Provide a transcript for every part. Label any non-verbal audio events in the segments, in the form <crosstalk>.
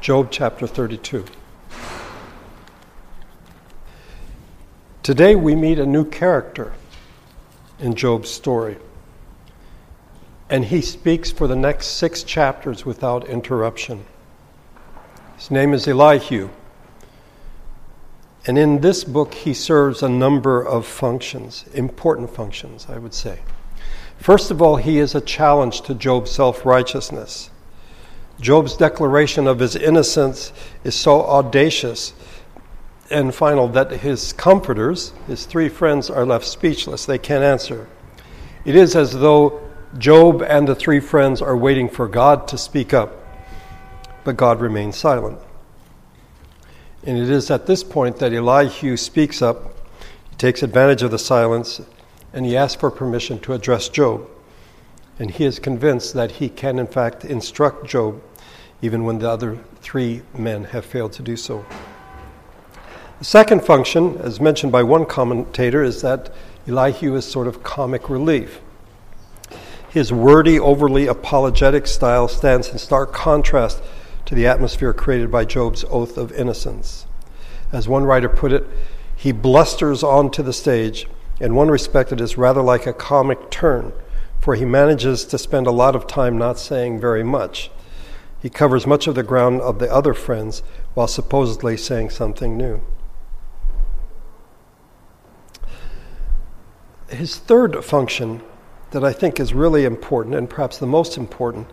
Job chapter 32. Today we meet a new character in Job's story. And he speaks for the next six chapters without interruption. His name is Elihu. And in this book, he serves a number of functions, important functions, I would say. First of all, he is a challenge to Job's self righteousness. Job's declaration of his innocence is so audacious and final that his comforters, his three friends, are left speechless. They can't answer. It is as though Job and the three friends are waiting for God to speak up, but God remains silent. And it is at this point that Elihu speaks up, he takes advantage of the silence, and he asks for permission to address Job. And he is convinced that he can, in fact, instruct Job, even when the other three men have failed to do so. The second function, as mentioned by one commentator, is that Elihu is sort of comic relief. His wordy, overly apologetic style stands in stark contrast to the atmosphere created by Job's oath of innocence. As one writer put it, he blusters onto the stage. In one respect, it is rather like a comic turn, for he manages to spend a lot of time not saying very much. He covers much of the ground of the other friends while supposedly saying something new. His third function, that I think is really important, and perhaps the most important,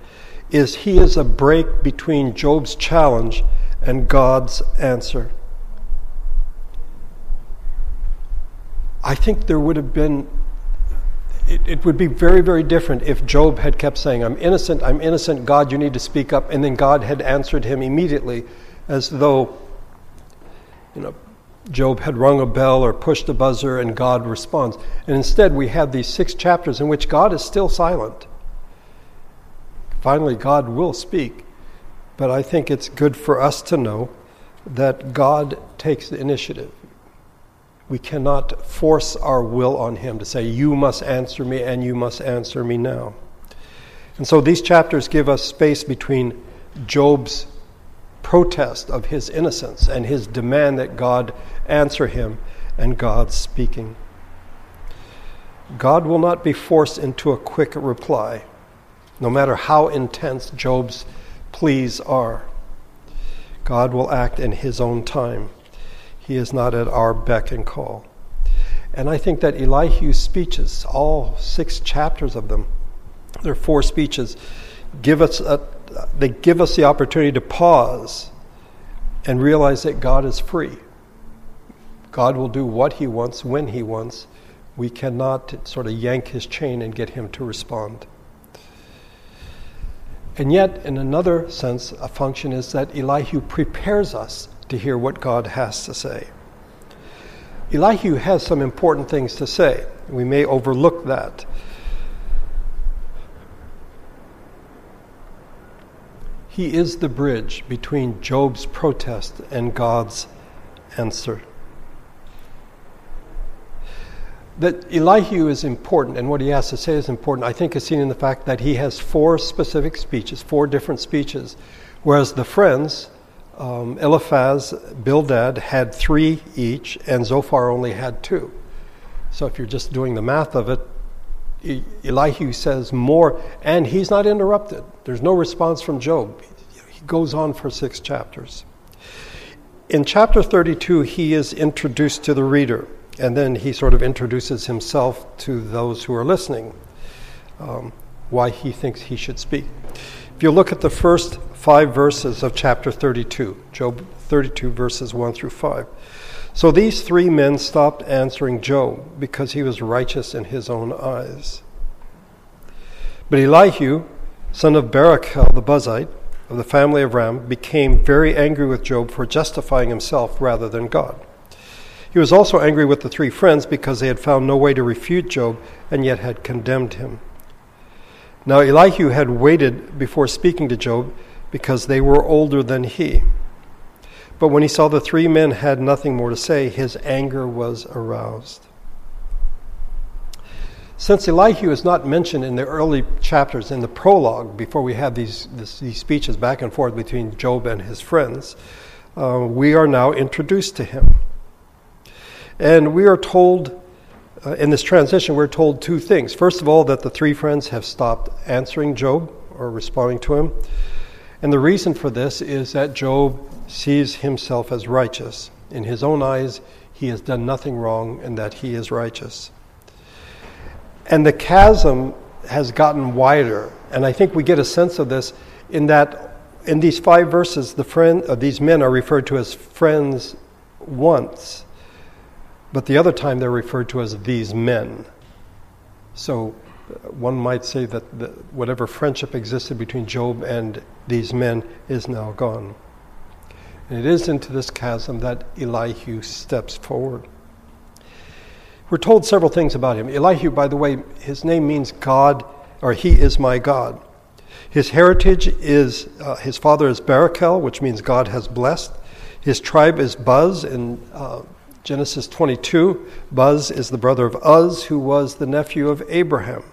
is he is a break between Job's challenge and God's answer. I think there would have been, it, it, would be very, very different if Job had kept saying, I'm innocent, I'm innocent, God, you need to speak up, and then God had answered him immediately as though, you know, Job had rung a bell or pushed a buzzer and God responds. And instead, we have these six chapters in which God is still silent. Finally, God will speak. But I think it's good for us to know that God takes the initiative. We cannot force our will on Him to say, You must answer me and you must answer me now. And so these chapters give us space between Job's protest of his innocence and his demand that God answer him and God's speaking. God will not be forced into a quick reply no matter how intense Job's pleas are. God will act in his own time. He is not at our beck and call. And I think that Elihu's speeches, all six chapters of them, there are four speeches, give us a, they give us the opportunity to pause and realize that God is free. God will do what he wants when he wants. We cannot sort of yank his chain and get him to respond. And yet, in another sense, a function is that Elihu prepares us to hear what God has to say. Elihu has some important things to say. We may overlook that. He is the bridge between Job's protest and God's answer that Elihu is important and what he has to say is important, I think is seen in the fact that he has four specific speeches, four different speeches, whereas the friends, um, Eliphaz, Bildad, had three each, and Zophar only had two. So if you're just doing the math of it, Elihu says more, and he's not interrupted. There's no response from Job. He goes on for six chapters. In chapter 32, he is introduced to the reader. And then he sort of introduces himself to those who are listening, um, why he thinks he should speak. If you look at the first five verses of chapter 32, Job 32, verses 1 through 5. So these three men stopped answering Job because he was righteous in his own eyes. But Elihu, son of Barachel the Buzite, of the family of Ram, became very angry with Job for justifying himself rather than God. He was also angry with the three friends because they had found no way to refute Job and yet had condemned him. Now, Elihu had waited before speaking to Job because they were older than he. But when he saw the three men had nothing more to say, his anger was aroused. Since Elihu is not mentioned in the early chapters, in the prologue, before we have these, this, these speeches back and forth between Job and his friends, uh, we are now introduced to him. And we are told, uh, in this transition, we're told two things. First of all, that the three friends have stopped answering Job or responding to him. And the reason for this is that Job sees himself as righteous. In his own eyes, he has done nothing wrong and that he is righteous. And the chasm has gotten wider. And I think we get a sense of this in that in these five verses, the friend, uh, these men are referred to as friends once, but the other time they're referred to as these men. So uh, one might say that the, whatever friendship existed between Job and these men is now gone. And it is into this chasm that Elihu steps forward. We're told several things about him. Elihu, by the way, his name means God, or he is my God. His heritage is, uh, his father is Barachel, which means God has blessed. His tribe is Buz in uh, Genesis 22. Buz is the brother of Uz, who was the nephew of Abraham.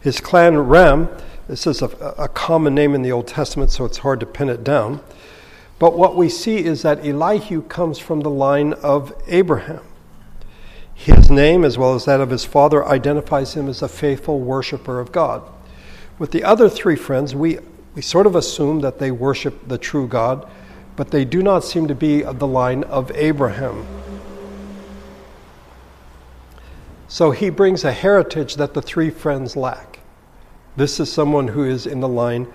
His clan Ram, this is a, a common name in the Old Testament, so it's hard to pin it down. But what we see is that Elihu comes from the line of Abraham. His name, as well as that of his father, identifies him as a faithful worshiper of God. With the other three friends, we, we sort of assume that they worship the true God, but they do not seem to be of the line of Abraham. So he brings a heritage that the three friends lack. This is someone who is in the line,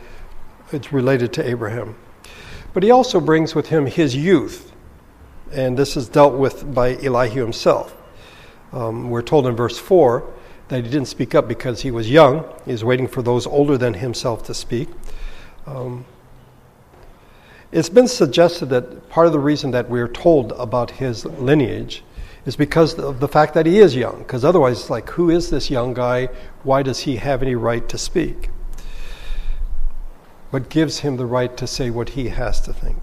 it's related to Abraham. But he also brings with him his youth, and this is dealt with by Elihu himself. Um, we're told in verse 4 that he didn't speak up because he was young. He was waiting for those older than himself to speak. Um, it's been suggested that part of the reason that we're told about his lineage is because of the fact that he is young. Because otherwise, it's like, who is this young guy? Why does he have any right to speak? But gives him the right to say what he has to think.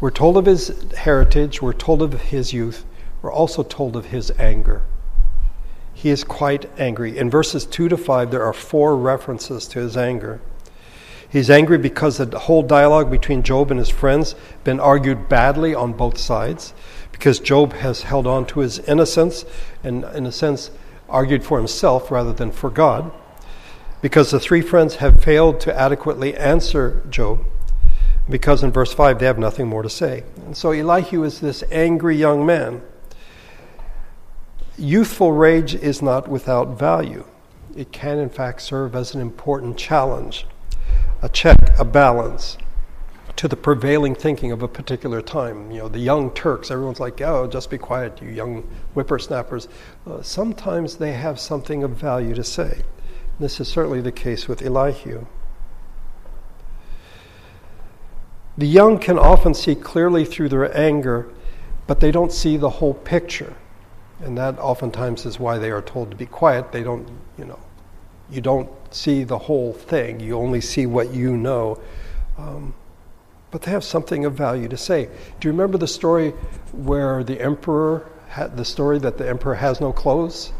We're told of his heritage, we're told of his youth, we're also told of his anger. He is quite angry. In verses 2 to 5, there are four references to his anger. He's angry because the whole dialogue between Job and his friends been argued badly on both sides, because Job has held on to his innocence and, in a sense, argued for himself rather than for God, because the three friends have failed to adequately answer Job, because in verse 5 they have nothing more to say. And so Elihu is this angry young man Youthful rage is not without value. It can, in fact, serve as an important challenge, a check, a balance to the prevailing thinking of a particular time. You know, the young Turks, everyone's like, oh, just be quiet, you young whippersnappers. Uh, sometimes they have something of value to say. And This is certainly the case with Elihu. The young can often see clearly through their anger, but they don't see the whole picture. And that oftentimes is why they are told to be quiet. They don't, you know, you don't see the whole thing, you only see what you know. Um, but they have something of value to say. Do you remember the story where the emperor had the story that the emperor has no clothes?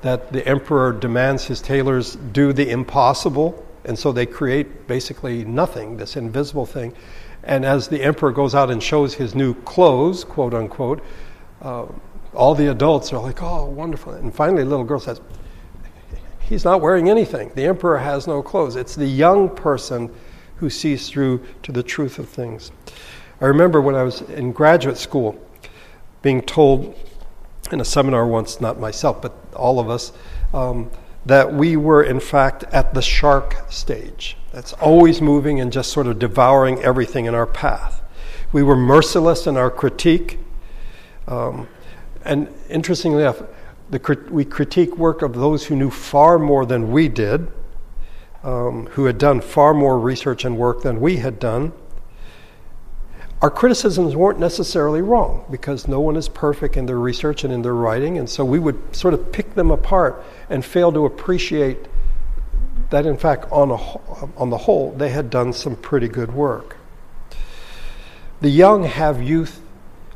That the emperor demands his tailors do the impossible, and so they create basically nothing, this invisible thing. And as the emperor goes out and shows his new clothes, quote unquote, uh, all the adults are like, oh, wonderful. And finally, a little girl says, he's not wearing anything. The emperor has no clothes. It's the young person who sees through to the truth of things. I remember when I was in graduate school being told in a seminar once, not myself, but all of us, um, that we were in fact at the shark stage. That's always moving and just sort of devouring everything in our path. We were merciless in our critique. Um, and interestingly enough, the, we critique work of those who knew far more than we did, um, who had done far more research and work than we had done. Our criticisms weren't necessarily wrong because no one is perfect in their research and in their writing, and so we would sort of pick them apart and fail to appreciate that, in fact, on, a, on the whole, they had done some pretty good work. The young have youth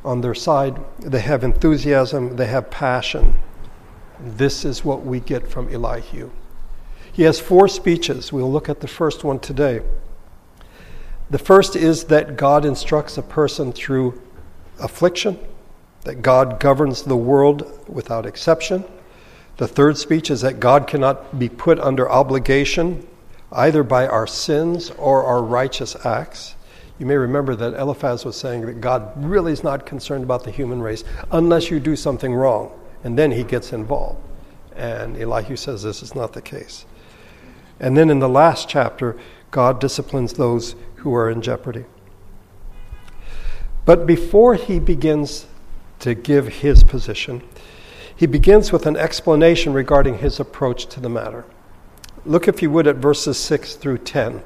on their side. They have enthusiasm, they have passion. This is what we get from Elihu. He has four speeches. We'll look at the first one today. The first is that God instructs a person through affliction, that God governs the world without exception. The third speech is that God cannot be put under obligation either by our sins or our righteous acts. You may remember that Eliphaz was saying that God really is not concerned about the human race unless you do something wrong, and then he gets involved. And Elihu says this is not the case. And then in the last chapter, God disciplines those who are in jeopardy. But before he begins to give his position, he begins with an explanation regarding his approach to the matter. Look, if you would, at verses 6 through 10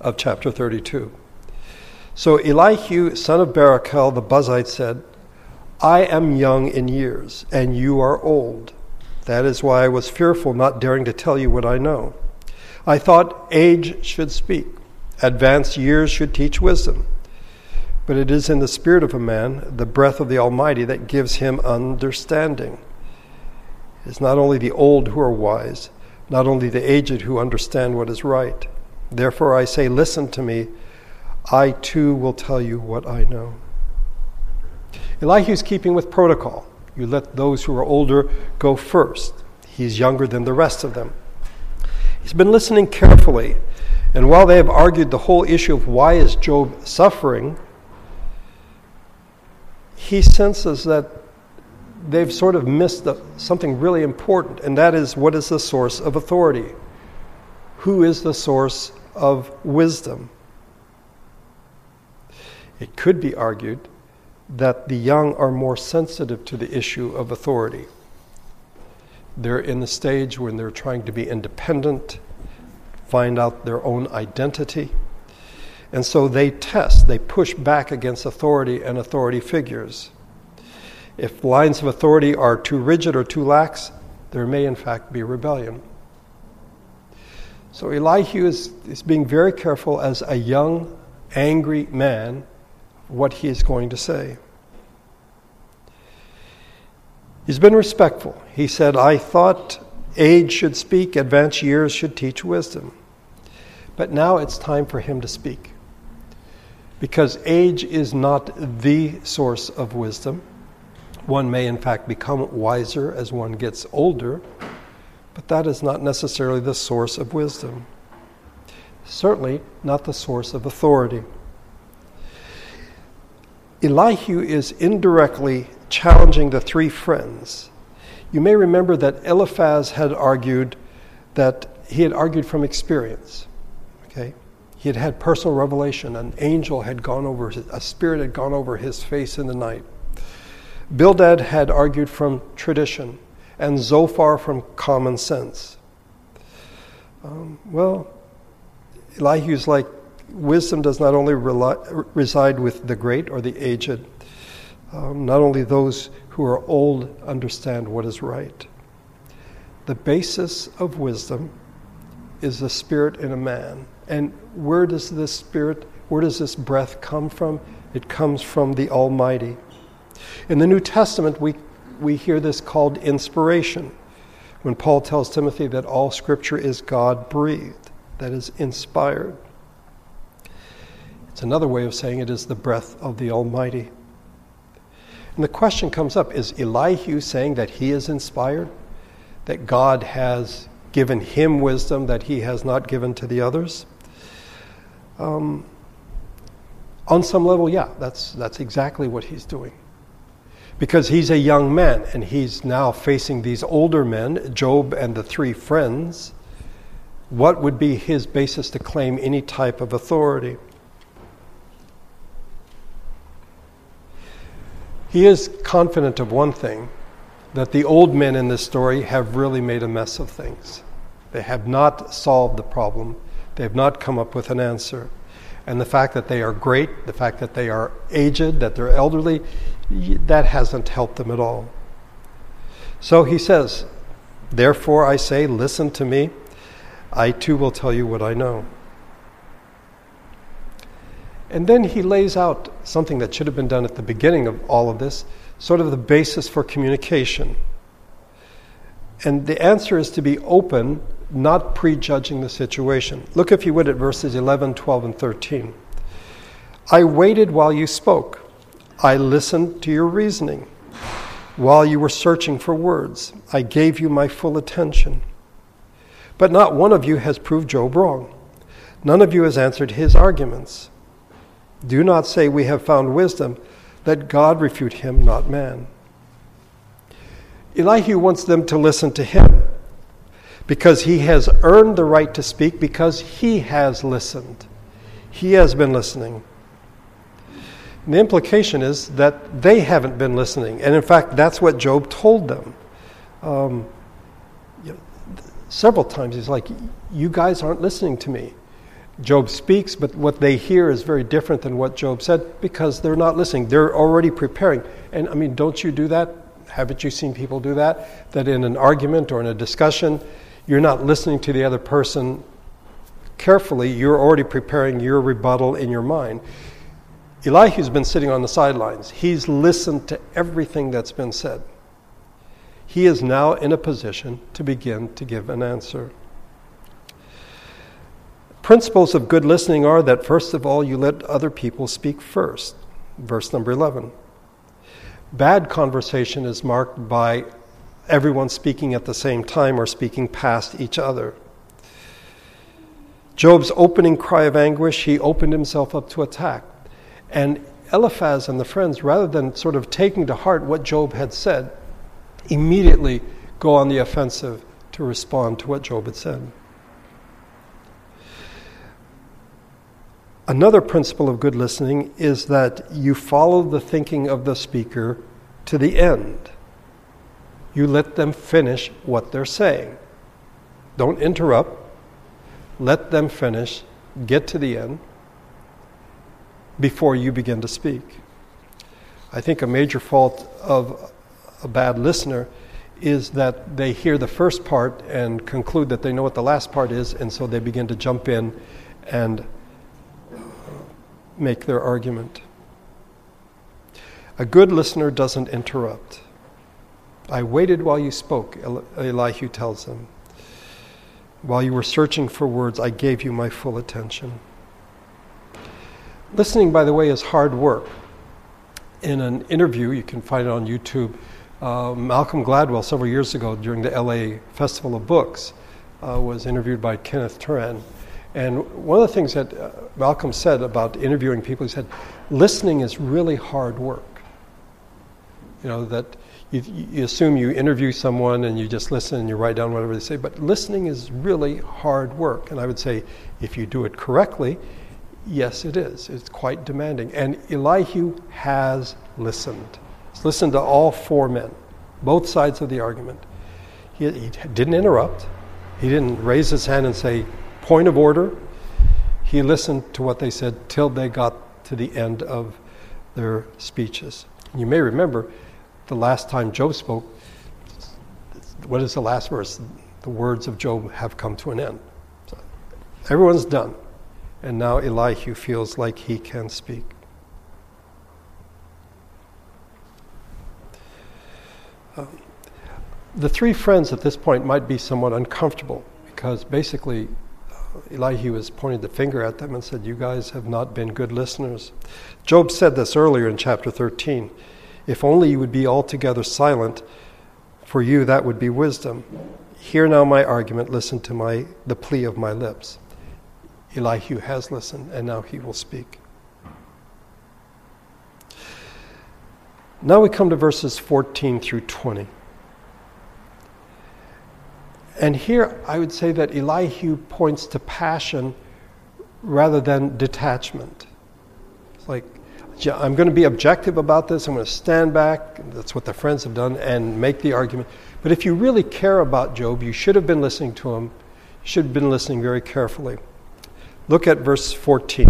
of chapter 32. So Elihu, son of Barachel the Buzite, said, I am young in years, and you are old. That is why I was fearful, not daring to tell you what I know. I thought age should speak, advanced years should teach wisdom. But it is in the spirit of a man, the breath of the Almighty, that gives him understanding. It is not only the old who are wise, not only the aged who understand what is right. Therefore I say, Listen to me I too will tell you what I know. Elihu's keeping with protocol. You let those who are older go first. He's younger than the rest of them. He's been listening carefully, and while they have argued the whole issue of why is Job suffering, he senses that they've sort of missed the, something really important, and that is what is the source of authority? Who is the source of wisdom? It could be argued that the young are more sensitive to the issue of authority. They're in the stage when they're trying to be independent, find out their own identity. And so they test, they push back against authority and authority figures. If lines of authority are too rigid or too lax, there may in fact be rebellion. So Elihu is, is being very careful as a young, angry man what he is going to say. He's been respectful. He said, I thought age should speak, advanced years should teach wisdom. But now it's time for him to speak. Because age is not the source of wisdom. One may, in fact, become wiser as one gets older, but that is not necessarily the source of wisdom. Certainly not the source of authority. Elihu is indirectly challenging the three friends. You may remember that Eliphaz had argued that he had argued from experience. Okay? He had had personal revelation. An angel had gone over, a spirit had gone over his face in the night. Bildad had argued from tradition, and Zophar from common sense. Um, well, Elihu's like wisdom does not only rely, reside with the great or the aged, um, not only those who are old understand what is right. The basis of wisdom is the spirit in a man. And where does this spirit, where does this breath come from? It comes from the Almighty. In the New Testament, we, we hear this called inspiration, when Paul tells Timothy that all scripture is God breathed, that is inspired. It's another way of saying it is the breath of the Almighty. And the question comes up is Elihu saying that he is inspired? That God has given him wisdom that he has not given to the others? Um, on some level, yeah, that's, that's exactly what he's doing. Because he's a young man and he's now facing these older men, Job and the three friends. What would be his basis to claim any type of authority? He is confident of one thing that the old men in this story have really made a mess of things. They have not solved the problem, they have not come up with an answer. And the fact that they are great, the fact that they are aged, that they're elderly, that hasn't helped them at all. So he says, Therefore I say, listen to me. I too will tell you what I know. And then he lays out something that should have been done at the beginning of all of this, sort of the basis for communication. And the answer is to be open, not prejudging the situation. Look, if you would, at verses 11, 12, and 13. I waited while you spoke. I listened to your reasoning. While you were searching for words, I gave you my full attention. But not one of you has proved Job wrong. None of you has answered his arguments. Do not say we have found wisdom. Let God refute him, not man. Elihu wants them to listen to him because he has earned the right to speak because he has listened. He has been listening. And the implication is that they haven't been listening. And in fact, that's what Job told them. Um, you know, several times he's like, You guys aren't listening to me. Job speaks, but what they hear is very different than what Job said because they're not listening. They're already preparing. And I mean, don't you do that? Haven't you seen people do that? That in an argument or in a discussion, you're not listening to the other person carefully, you're already preparing your rebuttal in your mind. Elihu's been sitting on the sidelines. He's listened to everything that's been said. He is now in a position to begin to give an answer. Principles of good listening are that, first of all, you let other people speak first. Verse number 11. Bad conversation is marked by everyone speaking at the same time or speaking past each other. Job's opening cry of anguish, he opened himself up to attack. And Eliphaz and the friends, rather than sort of taking to heart what Job had said, immediately go on the offensive to respond to what Job had said. Another principle of good listening is that you follow the thinking of the speaker to the end. You let them finish what they're saying. Don't interrupt. Let them finish, get to the end before you begin to speak. I think a major fault of a bad listener is that they hear the first part and conclude that they know what the last part is, and so they begin to jump in and make their argument. A good listener doesn't interrupt. I waited while you spoke, Elihu tells them. While you were searching for words, I gave you my full attention. Listening, by the way, is hard work. In an interview, you can find it on YouTube, uh, Malcolm Gladwell, several years ago during the LA Festival of Books, uh, was interviewed by Kenneth Turan. And one of the things that uh, Malcolm said about interviewing people, he said, listening is really hard work. You know, that you, you, assume you interview someone and you just listen and you write down whatever they say, but listening is really hard work. And I would say, if you do it correctly, yes, it is. It's quite demanding. And Elihu has listened. He's listened to all four men, both sides of the argument. He, he didn't interrupt, he didn't raise his hand and say, point of order. He listened to what they said till they got to the end of their speeches. You may remember the last time Job spoke, what is the last verse? The words of Job have come to an end. So everyone's done. And now Elihu feels like he can speak. Um, the three friends at this point might be somewhat uncomfortable because basically Elihu has pointed the finger at them and said, You guys have not been good listeners. Job said this earlier in chapter 13. If only you would be altogether silent, for you that would be wisdom. Hear now my argument, listen to my, the plea of my lips. Elihu has listened, and now he will speak. Now we come to verses 14 through 20. And here I would say that Elihu points to passion rather than detachment. It's like, I'm going to be objective about this, I'm going to stand back, that's what the friends have done, and make the argument. But if you really care about Job, you should have been listening to him, you should have been listening very carefully. Look at verse 14.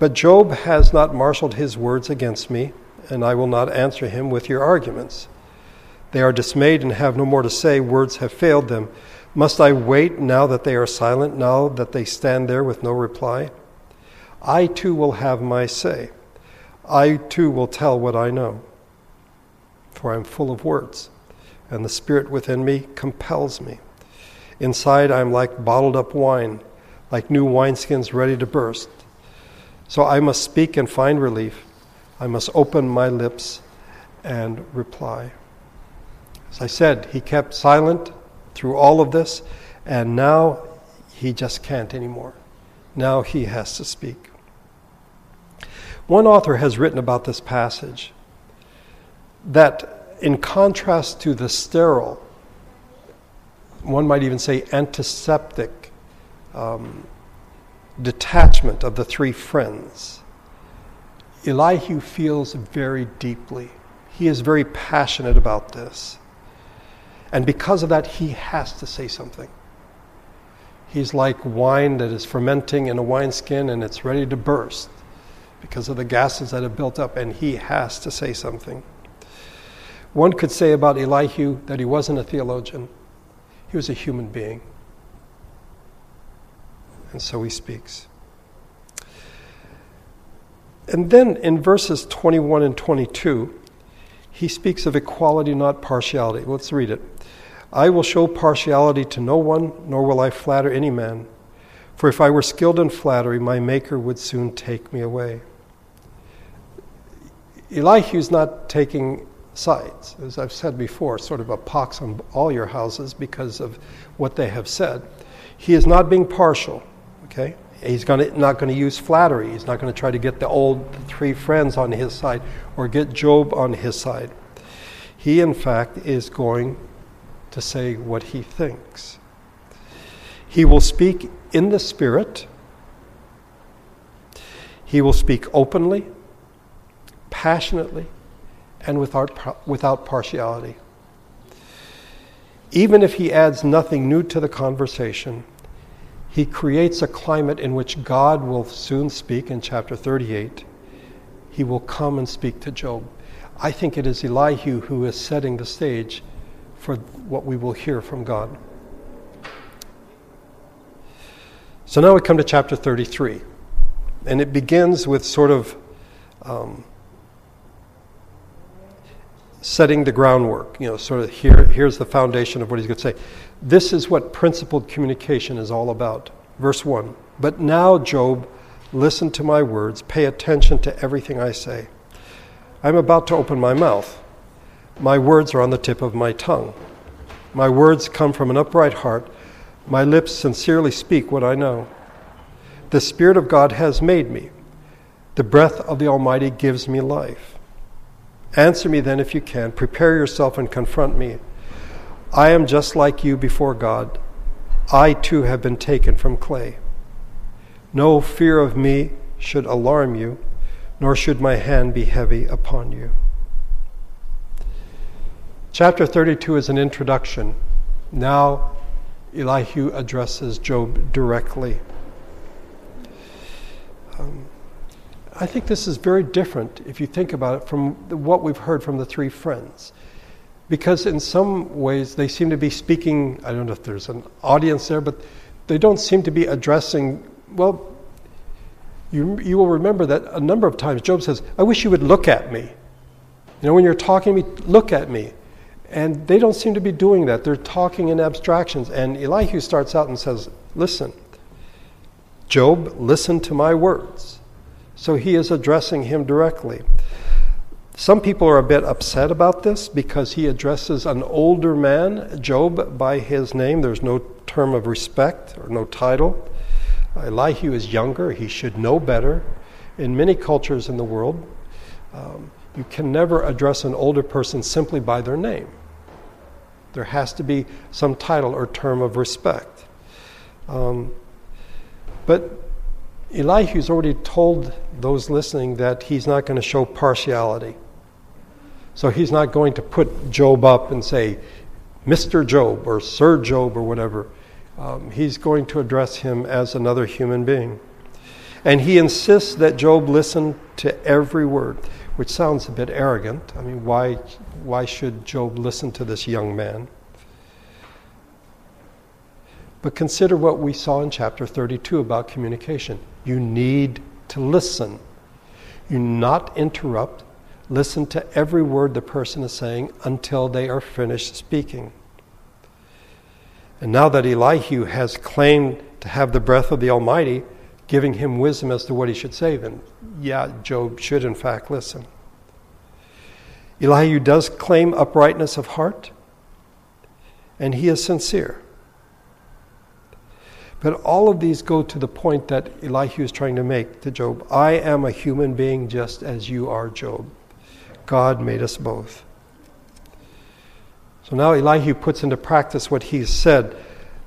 But Job has not marshaled his words against me, and I will not answer him with your arguments. They are dismayed and have no more to say. Words have failed them. Must I wait now that they are silent, now that they stand there with no reply? I too will have my say. I too will tell what I know, for I am full of words, and the spirit within me compels me. Inside, I am like bottled up wine, like new wineskins ready to burst. So I must speak and find relief. I must open my lips and reply. As I said, he kept silent through all of this, and now he just can't anymore. Now he has to speak. One author has written about this passage that, in contrast to the sterile, one might even say antiseptic um, detachment of the three friends, Elihu feels very deeply. He is very passionate about this. And because of that, he has to say something. He's like wine that is fermenting in a wineskin and it's ready to burst because of the gases that have built up, and he has to say something. One could say about Elihu that he wasn't a theologian, he was a human being. And so he speaks. And then in verses 21 and 22, he speaks of equality, not partiality. Let's read it. I will show partiality to no one, nor will I flatter any man. For if I were skilled in flattery, my Maker would soon take me away. Elihu's not taking sides, as I've said before, sort of a pox on all your houses because of what they have said. He is not being partial, okay? He's gonna, not going to use flattery. He's not going to try to get the old three friends on his side or get Job on his side. He, in fact, is going to say what he thinks. He will speak in the Spirit, he will speak openly, passionately, and without, without partiality. Even if he adds nothing new to the conversation, he creates a climate in which God will soon speak in chapter 38. He will come and speak to Job. I think it is Elihu who is setting the stage for what we will hear from God. So now we come to chapter 33, and it begins with sort of um, setting the groundwork. You know, sort of here, here's the foundation of what he's going to say. This is what principled communication is all about. Verse 1 But now, Job, listen to my words, pay attention to everything I say. I'm about to open my mouth. My words are on the tip of my tongue. My words come from an upright heart. My lips sincerely speak what I know. The Spirit of God has made me. The breath of the Almighty gives me life. Answer me then if you can. Prepare yourself and confront me. I am just like you before God. I too have been taken from clay. No fear of me should alarm you, nor should my hand be heavy upon you. Chapter 32 is an introduction. Now, Elihu addresses Job directly. Um, I think this is very different, if you think about it, from what we've heard from the three friends. Because in some ways they seem to be speaking, I don't know if there's an audience there, but they don't seem to be addressing, well, you, you will remember that a number of times Job says, I wish you would look at me. You know, when you're talking to me, look at me. And they don't seem to be doing that. They're talking in abstractions. And Elihu starts out and says, Listen, Job, listen to my words. So he is addressing him directly. Some people are a bit upset about this because he addresses an older man, Job, by his name. There's no term of respect or no title. Elihu is younger, he should know better. In many cultures in the world, um, you can never address an older person simply by their name. There has to be some title or term of respect. Um, but Elihu's already told those listening that he's not going to show partiality. So he's not going to put Job up and say, Mr. Job or Sir Job or whatever. Um, he's going to address him as another human being. And he insists that Job listen to every word, which sounds a bit arrogant. I mean, why why should Job listen to this young man? But consider what we saw in chapter 32 about communication. You need to listen. You not interrupt, Listen to every word the person is saying until they are finished speaking. And now that Elihu has claimed to have the breath of the Almighty, giving him wisdom as to what he should say, then yeah, Job should in fact listen. Elihu does claim uprightness of heart, and he is sincere. But all of these go to the point that Elihu is trying to make to Job. I am a human being just as you are, Job. God made us both. So now Elihu puts into practice what he's said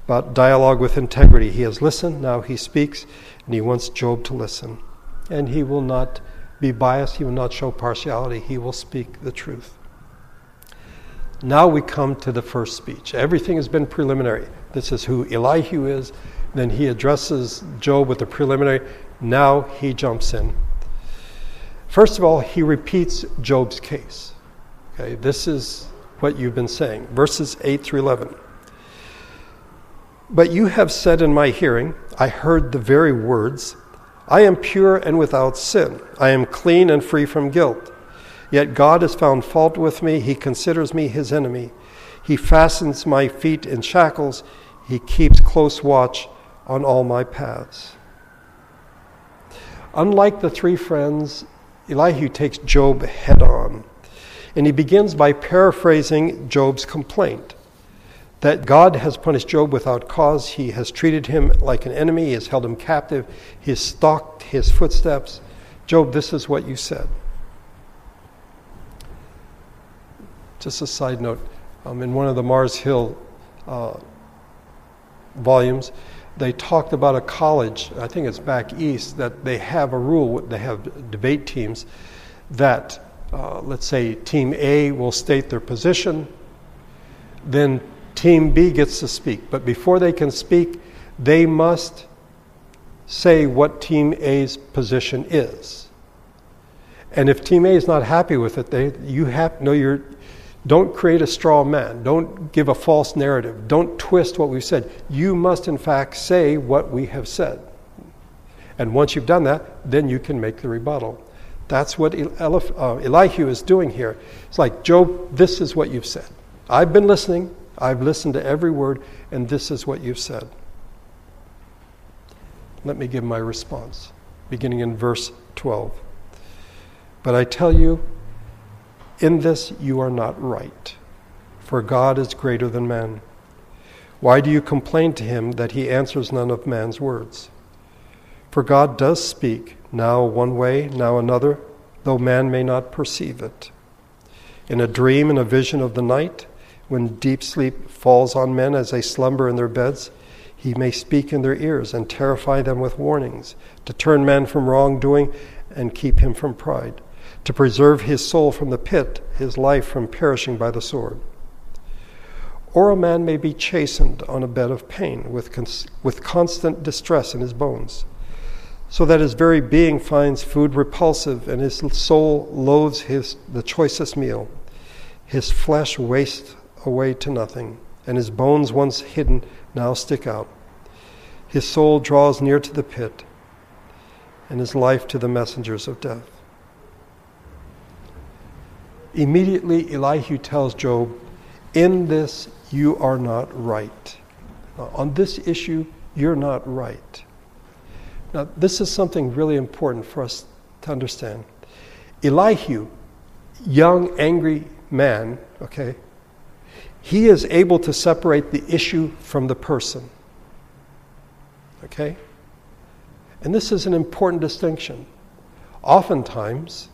about dialogue with integrity. He has listened, now he speaks, and he wants Job to listen. And he will not be biased, he will not show partiality, he will speak the truth. Now we come to the first speech. Everything has been preliminary. This is who Elihu is. Then he addresses Job with the preliminary. Now he jumps in. First of all, he repeats Job's case. Okay, this is what you've been saying. Verses 8 through 11. But you have said in my hearing, I heard the very words, I am pure and without sin. I am clean and free from guilt. Yet God has found fault with me. He considers me his enemy. He fastens my feet in shackles. He keeps close watch on all my paths. Unlike the three friends, Elihu takes Job head on. And he begins by paraphrasing Job's complaint that God has punished Job without cause. He has treated him like an enemy, he has held him captive, he has stalked his footsteps. Job, this is what you said. Just a side note um, in one of the Mars Hill uh, volumes, they talked about a college, I think it's back east, that they have a rule, they have debate teams that uh, let's say Team A will state their position, then Team B gets to speak. But before they can speak, they must say what Team A's position is. And if Team A is not happy with it, they, you have no. You're, don't create a straw man. Don't give a false narrative. Don't twist what we've said. You must, in fact, say what we have said. And once you've done that, then you can make the rebuttal. That's what uh, Elihu is doing here. It's like, Job, this is what you've said. I've been listening, I've listened to every word, and this is what you've said. Let me give my response, beginning in verse 12. But I tell you, in this you are not right, for God is greater than man. Why do you complain to him that he answers none of man's words? For God does speak now one way, now another, though man may not perceive it. In a dream in a vision of the night, when deep sleep falls on men as they slumber in their beds, he may speak in their ears and terrify them with warnings, to turn man from wrongdoing and keep him from pride, to preserve his soul from the pit, his life from perishing by the sword. Or a man may be chastened on a bed of pain with, cons- with constant distress in his bones so that his very being finds food repulsive and his soul loathes his, the choicest meal. His flesh wastes away to nothing, and his bones, once hidden, now stick out. His soul draws near to the pit, and his life to the messengers of death. Immediately, Elihu tells Job, In this you are not right. On this issue, you're not right. Now, this is something really important for us to understand. Elihu, young, angry man, okay, he is able to separate the issue from the person. Okay? And this is an important distinction. Oftentimes,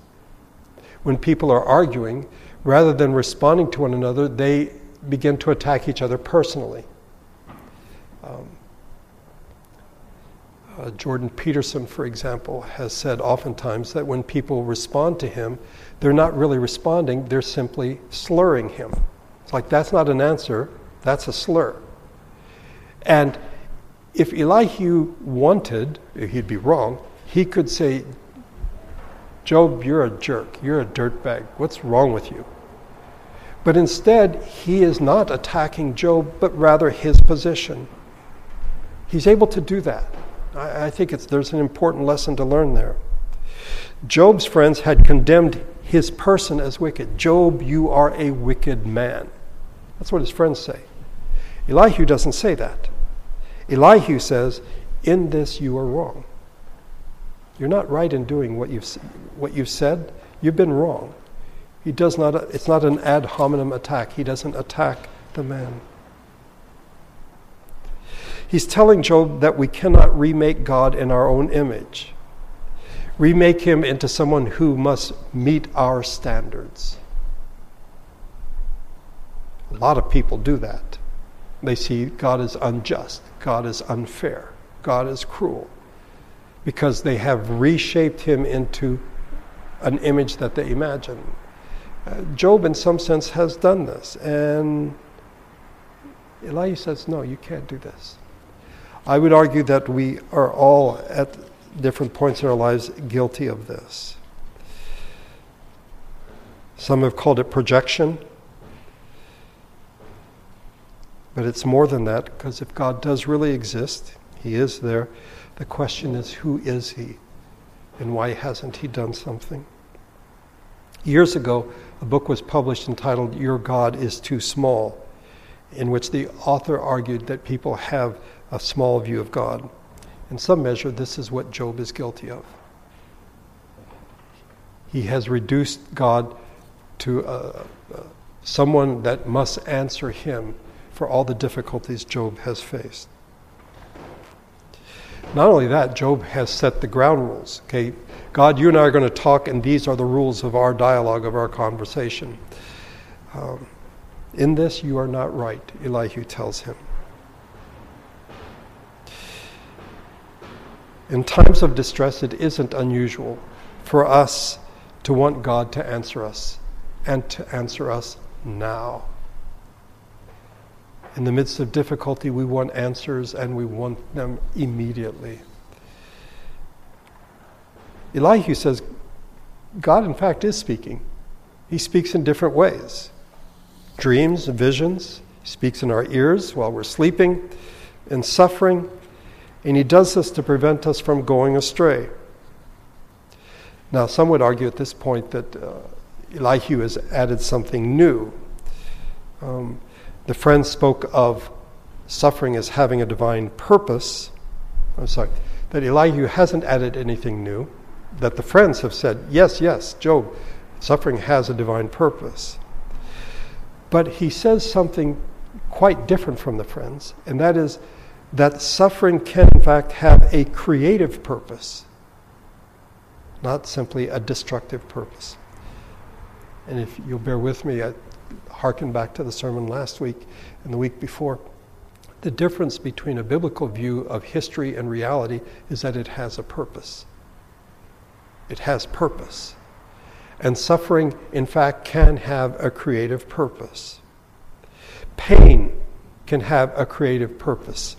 when people are arguing, rather than responding to one another, they begin to attack each other personally. Um, uh, Jordan Peterson, for example, has said oftentimes that when people respond to him, they're not really responding, they're simply slurring him. It's like that's not an answer, that's a slur. And if Elihu wanted, he'd be wrong, he could say, Job, you're a jerk, you're a dirtbag, what's wrong with you? But instead, he is not attacking Job, but rather his position. He's able to do that. I, I think there's an important lesson to learn there. Job's friends had condemned his person as wicked. Job, you are a wicked man. That's what his friends say. Elihu doesn't say that. Elihu says, In this you are wrong. You're not right in doing what you've, what you've said. You've been wrong. He does not, it's not an ad hominem attack. He doesn't attack the man. He's telling Job that we cannot remake God in our own image, remake him into someone who must meet our standards. A lot of people do that. They see God is unjust, God is unfair, God is cruel, because they have reshaped him into an image that they imagine. Uh, Job, in some sense, has done this. And Elihu says, No, you can't do this. I would argue that we are all at different points in our lives guilty of this. Some have called it projection. But it's more than that, because if God does really exist, He is there. The question is, who is He? And why hasn't He done something? Years ago, a book was published entitled Your God is Too Small, in which the author argued that people have a small view of God. In some measure, this is what Job is guilty of. He has reduced God to uh, uh, someone that must answer him for all the difficulties Job has faced. Not only that, Job has set the ground rules. Okay, God, you and I are going to talk, and these are the rules of our dialogue, of our conversation. Um, in this, you are not right, Elihu tells him. In times of distress, it isn't unusual for us to want God to answer us and to answer us now. In the midst of difficulty, we want answers and we want them immediately. Elihu says, God, in fact, is speaking. He speaks in different ways dreams and visions. He speaks in our ears while we're sleeping and suffering. And he does this to prevent us from going astray. Now, some would argue at this point that uh, Elihu has added something new. Um, the friends spoke of suffering as having a divine purpose. I'm sorry, that Elihu hasn't added anything new. That the friends have said, yes, yes, Job, suffering has a divine purpose. But he says something quite different from the friends, and that is that suffering can, in fact, have a creative purpose, not simply a destructive purpose. And if you'll bear with me, I harken back to the sermon last week and the week before. The difference between a biblical view of history and reality is that it has a purpose. It has purpose. And suffering, in fact, can have a creative purpose. Pain can have a creative purpose.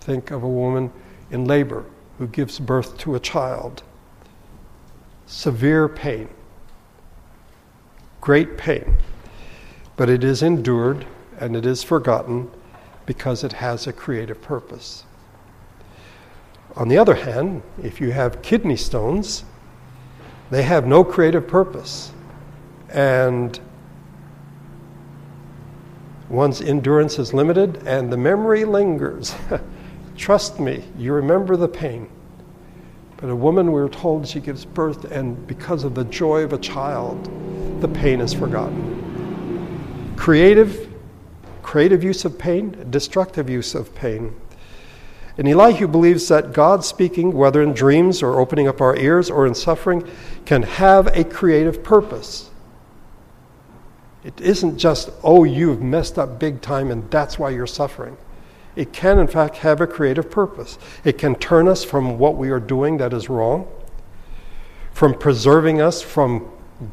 Think of a woman in labor who gives birth to a child. Severe pain, great pain, but it is endured and it is forgotten because it has a creative purpose. On the other hand, if you have kidney stones, they have no creative purpose. And one's endurance is limited and the memory lingers. <laughs> Trust me, you remember the pain. But a woman, we're told, she gives birth, and because of the joy of a child, the pain is forgotten. Creative, creative use of pain, destructive use of pain. And Elihu believes that God speaking, whether in dreams or opening up our ears or in suffering, can have a creative purpose. It isn't just, oh, you've messed up big time and that's why you're suffering. It can, in fact, have a creative purpose. It can turn us from what we are doing that is wrong, from preserving us from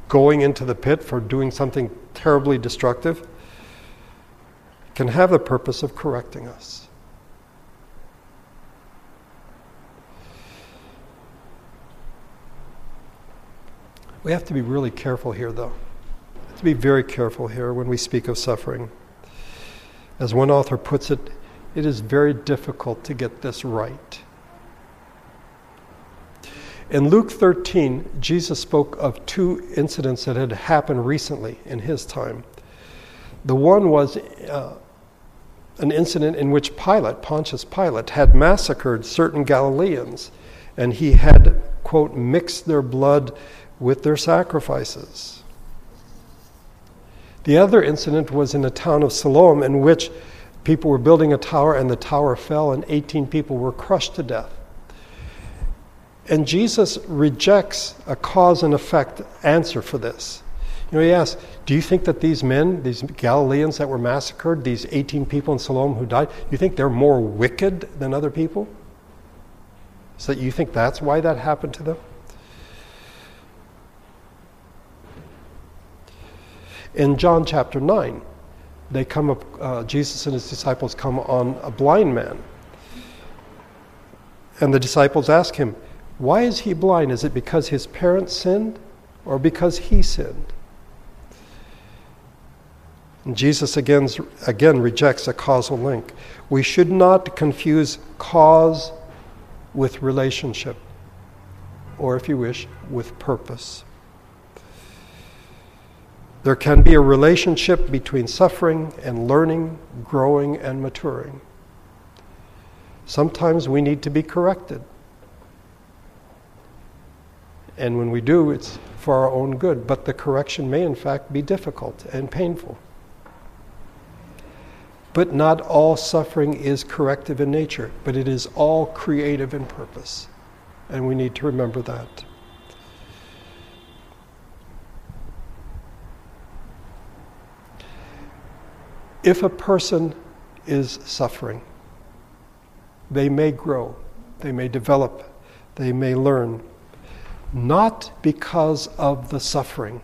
going into the pit for doing something terribly destructive. Can have the purpose of correcting us. We have to be really careful here, though. to be very careful here when we speak of suffering. As one author puts it, it is very difficult to get this right. In Luke 13, Jesus spoke of two incidents that had happened recently in his time. The one was uh, an incident in which Pilate, Pontius Pilate, had massacred certain Galileans, and he had, quote, mixed their blood with their sacrifices. The other incident was in the town of Siloam, in which people were building a tower and the tower fell, and 18 people were crushed to death. And Jesus rejects a cause and effect answer for this. You know, he asks, Do you think that these men, these Galileans that were massacred, these 18 people in Siloam who died, you think they're more wicked than other people? So you think that's why that happened to them? In John chapter 9, they come up, uh, Jesus and his disciples come on a blind man. And the disciples ask him, Why is he blind? Is it because his parents sinned or because he sinned? And Jesus again, again rejects a causal link. We should not confuse cause with relationship, or if you wish, with purpose. There can be a relationship between suffering and learning, growing, and maturing. Sometimes we need to be corrected. And when we do, it's for our own good. But the correction may, in fact, be difficult and painful. But not all suffering is corrective in nature, but it is all creative in purpose. And we need to remember that. If a person is suffering, they may grow, they may develop, they may learn, not because of the suffering,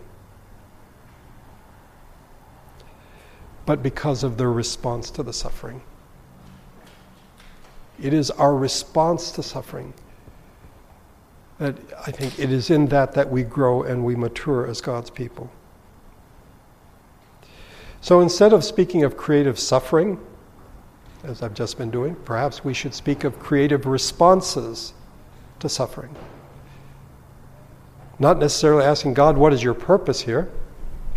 but because of their response to the suffering. It is our response to suffering that I think it is in that that we grow and we mature as God's people. So instead of speaking of creative suffering, as I've just been doing, perhaps we should speak of creative responses to suffering. Not necessarily asking God, what is your purpose here?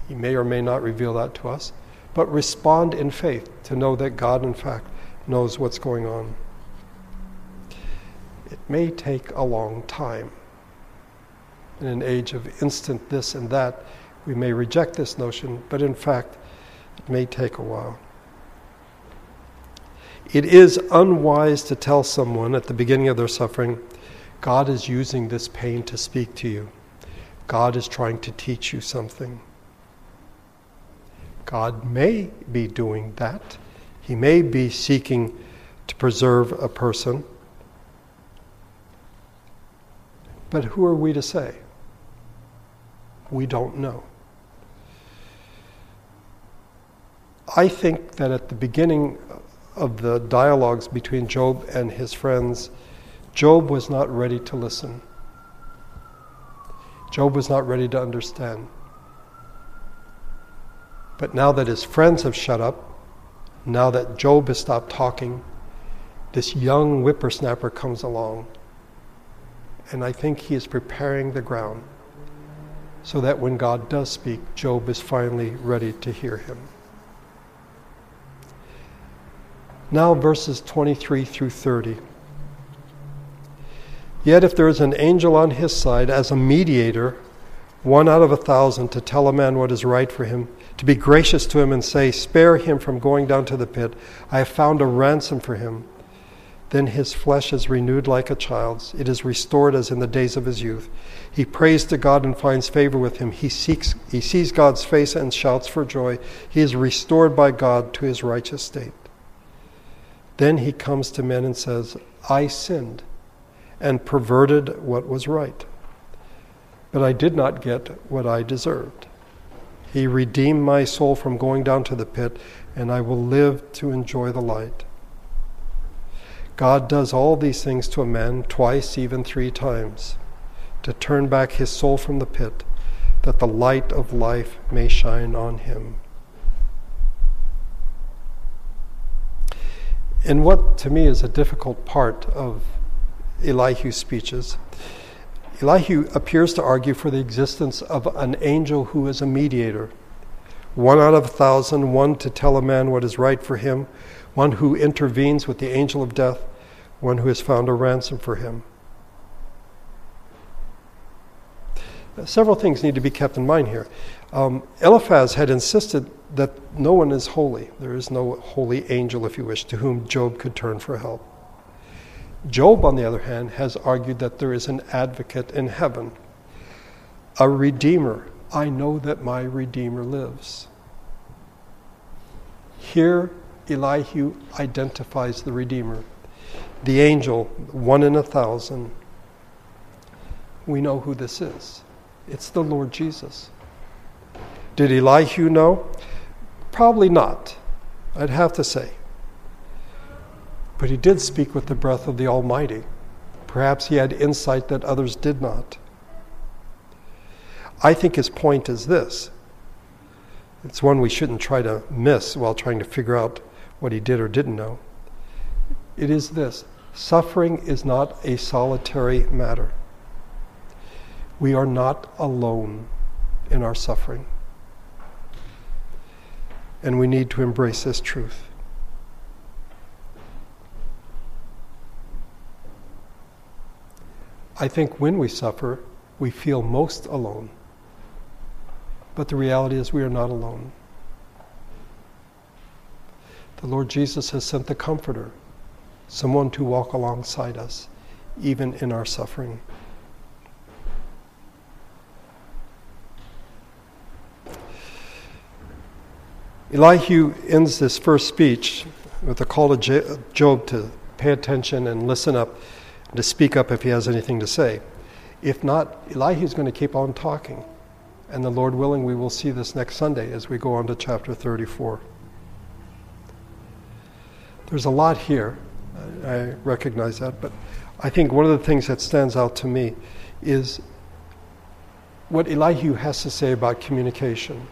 He may or may not reveal that to us, but respond in faith to know that God, in fact, knows what's going on. It may take a long time. In an age of instant this and that, we may reject this notion, but in fact, it may take a while. It is unwise to tell someone at the beginning of their suffering, God is using this pain to speak to you. God is trying to teach you something. God may be doing that. He may be seeking to preserve a person. But who are we to say? We don't know. I think that at the beginning of the dialogues between Job and his friends, Job was not ready to listen. Job was not ready to understand. But now that his friends have shut up, now that Job has stopped talking, this young whippersnapper comes along. And I think he is preparing the ground so that when God does speak, Job is finally ready to hear him. Now, verses 23 through 30. Yet, if there is an angel on his side as a mediator, one out of a thousand, to tell a man what is right for him, to be gracious to him and say, Spare him from going down to the pit, I have found a ransom for him. Then his flesh is renewed like a child's, it is restored as in the days of his youth. He prays to God and finds favor with him. He seeks he sees God's face and shouts for joy. He is restored by God to his righteous state. Then he comes to men and says, I sinned and perverted what was right, but I did not get what I deserved. He redeemed my soul from going down to the pit, and I will live to enjoy the light. God does all these things to a man twice, even three times, to turn back his soul from the pit, that the light of life may shine on him. And what to me is a difficult part of Elihu's speeches Elihu appears to argue for the existence of an angel who is a mediator. One out of a thousand, one to tell a man what is right for him, one who intervenes with the angel of death, one who has found a ransom for him. Several things need to be kept in mind here. Um, Eliphaz had insisted that no one is holy. There is no holy angel, if you wish, to whom Job could turn for help. Job, on the other hand, has argued that there is an advocate in heaven, a redeemer. I know that my redeemer lives. Here, Elihu identifies the redeemer, the angel, one in a thousand. We know who this is. It's the Lord Jesus. Did Elihu know? Probably not, I'd have to say. But he did speak with the breath of the Almighty. Perhaps he had insight that others did not. I think his point is this it's one we shouldn't try to miss while trying to figure out what he did or didn't know. It is this suffering is not a solitary matter. We are not alone in our suffering. And we need to embrace this truth. I think when we suffer, we feel most alone. But the reality is, we are not alone. The Lord Jesus has sent the Comforter, someone to walk alongside us, even in our suffering. Elihu ends this first speech with a call to Job to pay attention and listen up to speak up if he has anything to say. If not, Elihu is going to keep on talking. And the Lord willing, we will see this next Sunday as we go on to chapter 34. There's a lot here. I recognize that. But I think one of the things that stands out to me is what Elihu has to say about communication.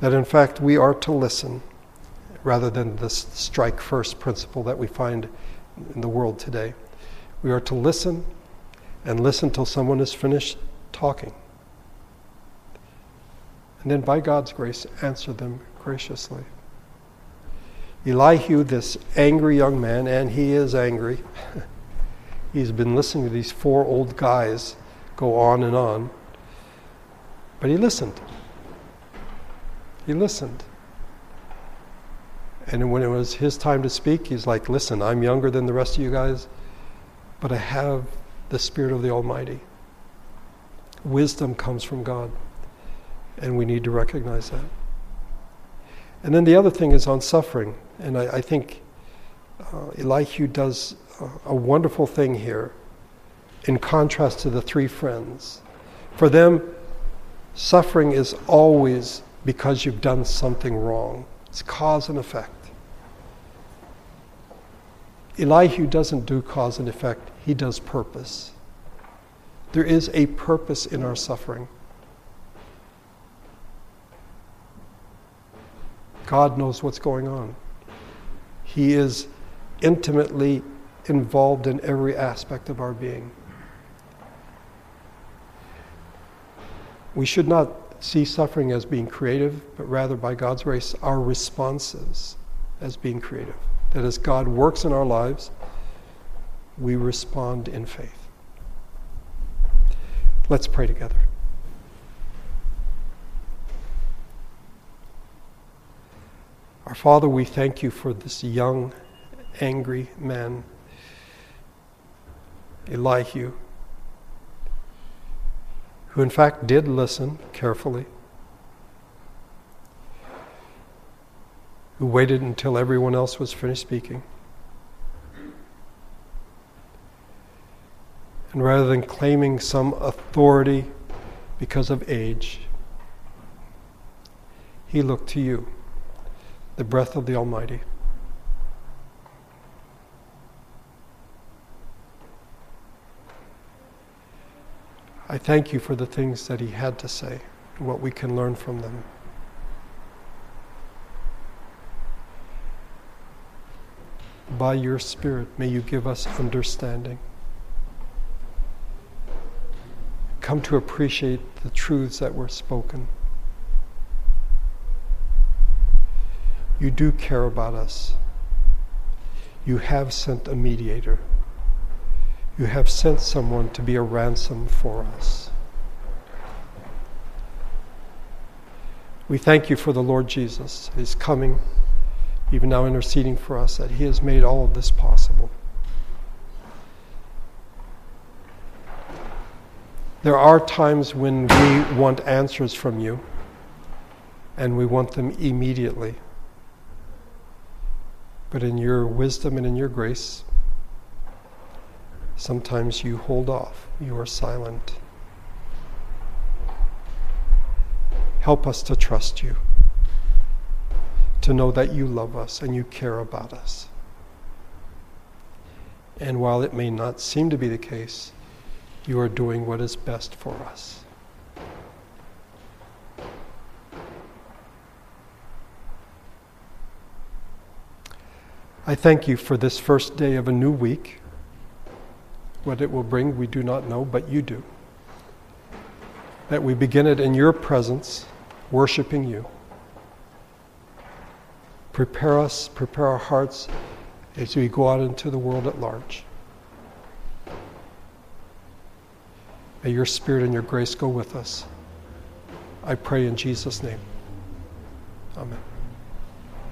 That in fact we are to listen rather than the strike first principle that we find in the world today. We are to listen and listen till someone is finished talking. And then, by God's grace, answer them graciously. Elihu, this angry young man, and he is angry, <laughs> he's been listening to these four old guys go on and on, but he listened. He listened. And when it was his time to speak, he's like, Listen, I'm younger than the rest of you guys but I have the Spirit of the Almighty. Wisdom comes from God, and we need to recognize that. And then the other thing is on suffering, and I, I think uh, Elihu does a wonderful thing here in contrast to the three friends. For them, suffering is always because you've done something wrong, it's cause and effect. Elihu doesn't do cause and effect, he does purpose. There is a purpose in our suffering. God knows what's going on. He is intimately involved in every aspect of our being. We should not see suffering as being creative, but rather, by God's grace, our responses as being creative. That as God works in our lives, we respond in faith. Let's pray together. Our Father, we thank you for this young, angry man, Elihu, who in fact did listen carefully. who waited until everyone else was finished speaking. And rather than claiming some authority because of age, he looked to you, the breath of the Almighty. I thank you for the things that he had to say what we can learn from them. by your Spirit, may you give us understanding. come to appreciate the truths that were spoken. You do care about us. You have sent a mediator. You have sent someone to be a ransom for us. We thank you for the Lord Jesus, His coming, even now interceding for us, that He has made all of this possible. There are times when we want answers from you, and we want them immediately. But in your wisdom and in your grace, sometimes you hold off, you are silent. Help us to trust you, to know that you love us and you care about us. And while it may not seem to be the case, you are doing what is best for us. I thank you for this first day of a new week. What it will bring, we do not know, but you do. That we begin it in your presence, worshiping you. Prepare us, prepare our hearts as we go out into the world at large. May your spirit and your grace go with us. I pray in Jesus' name. Amen.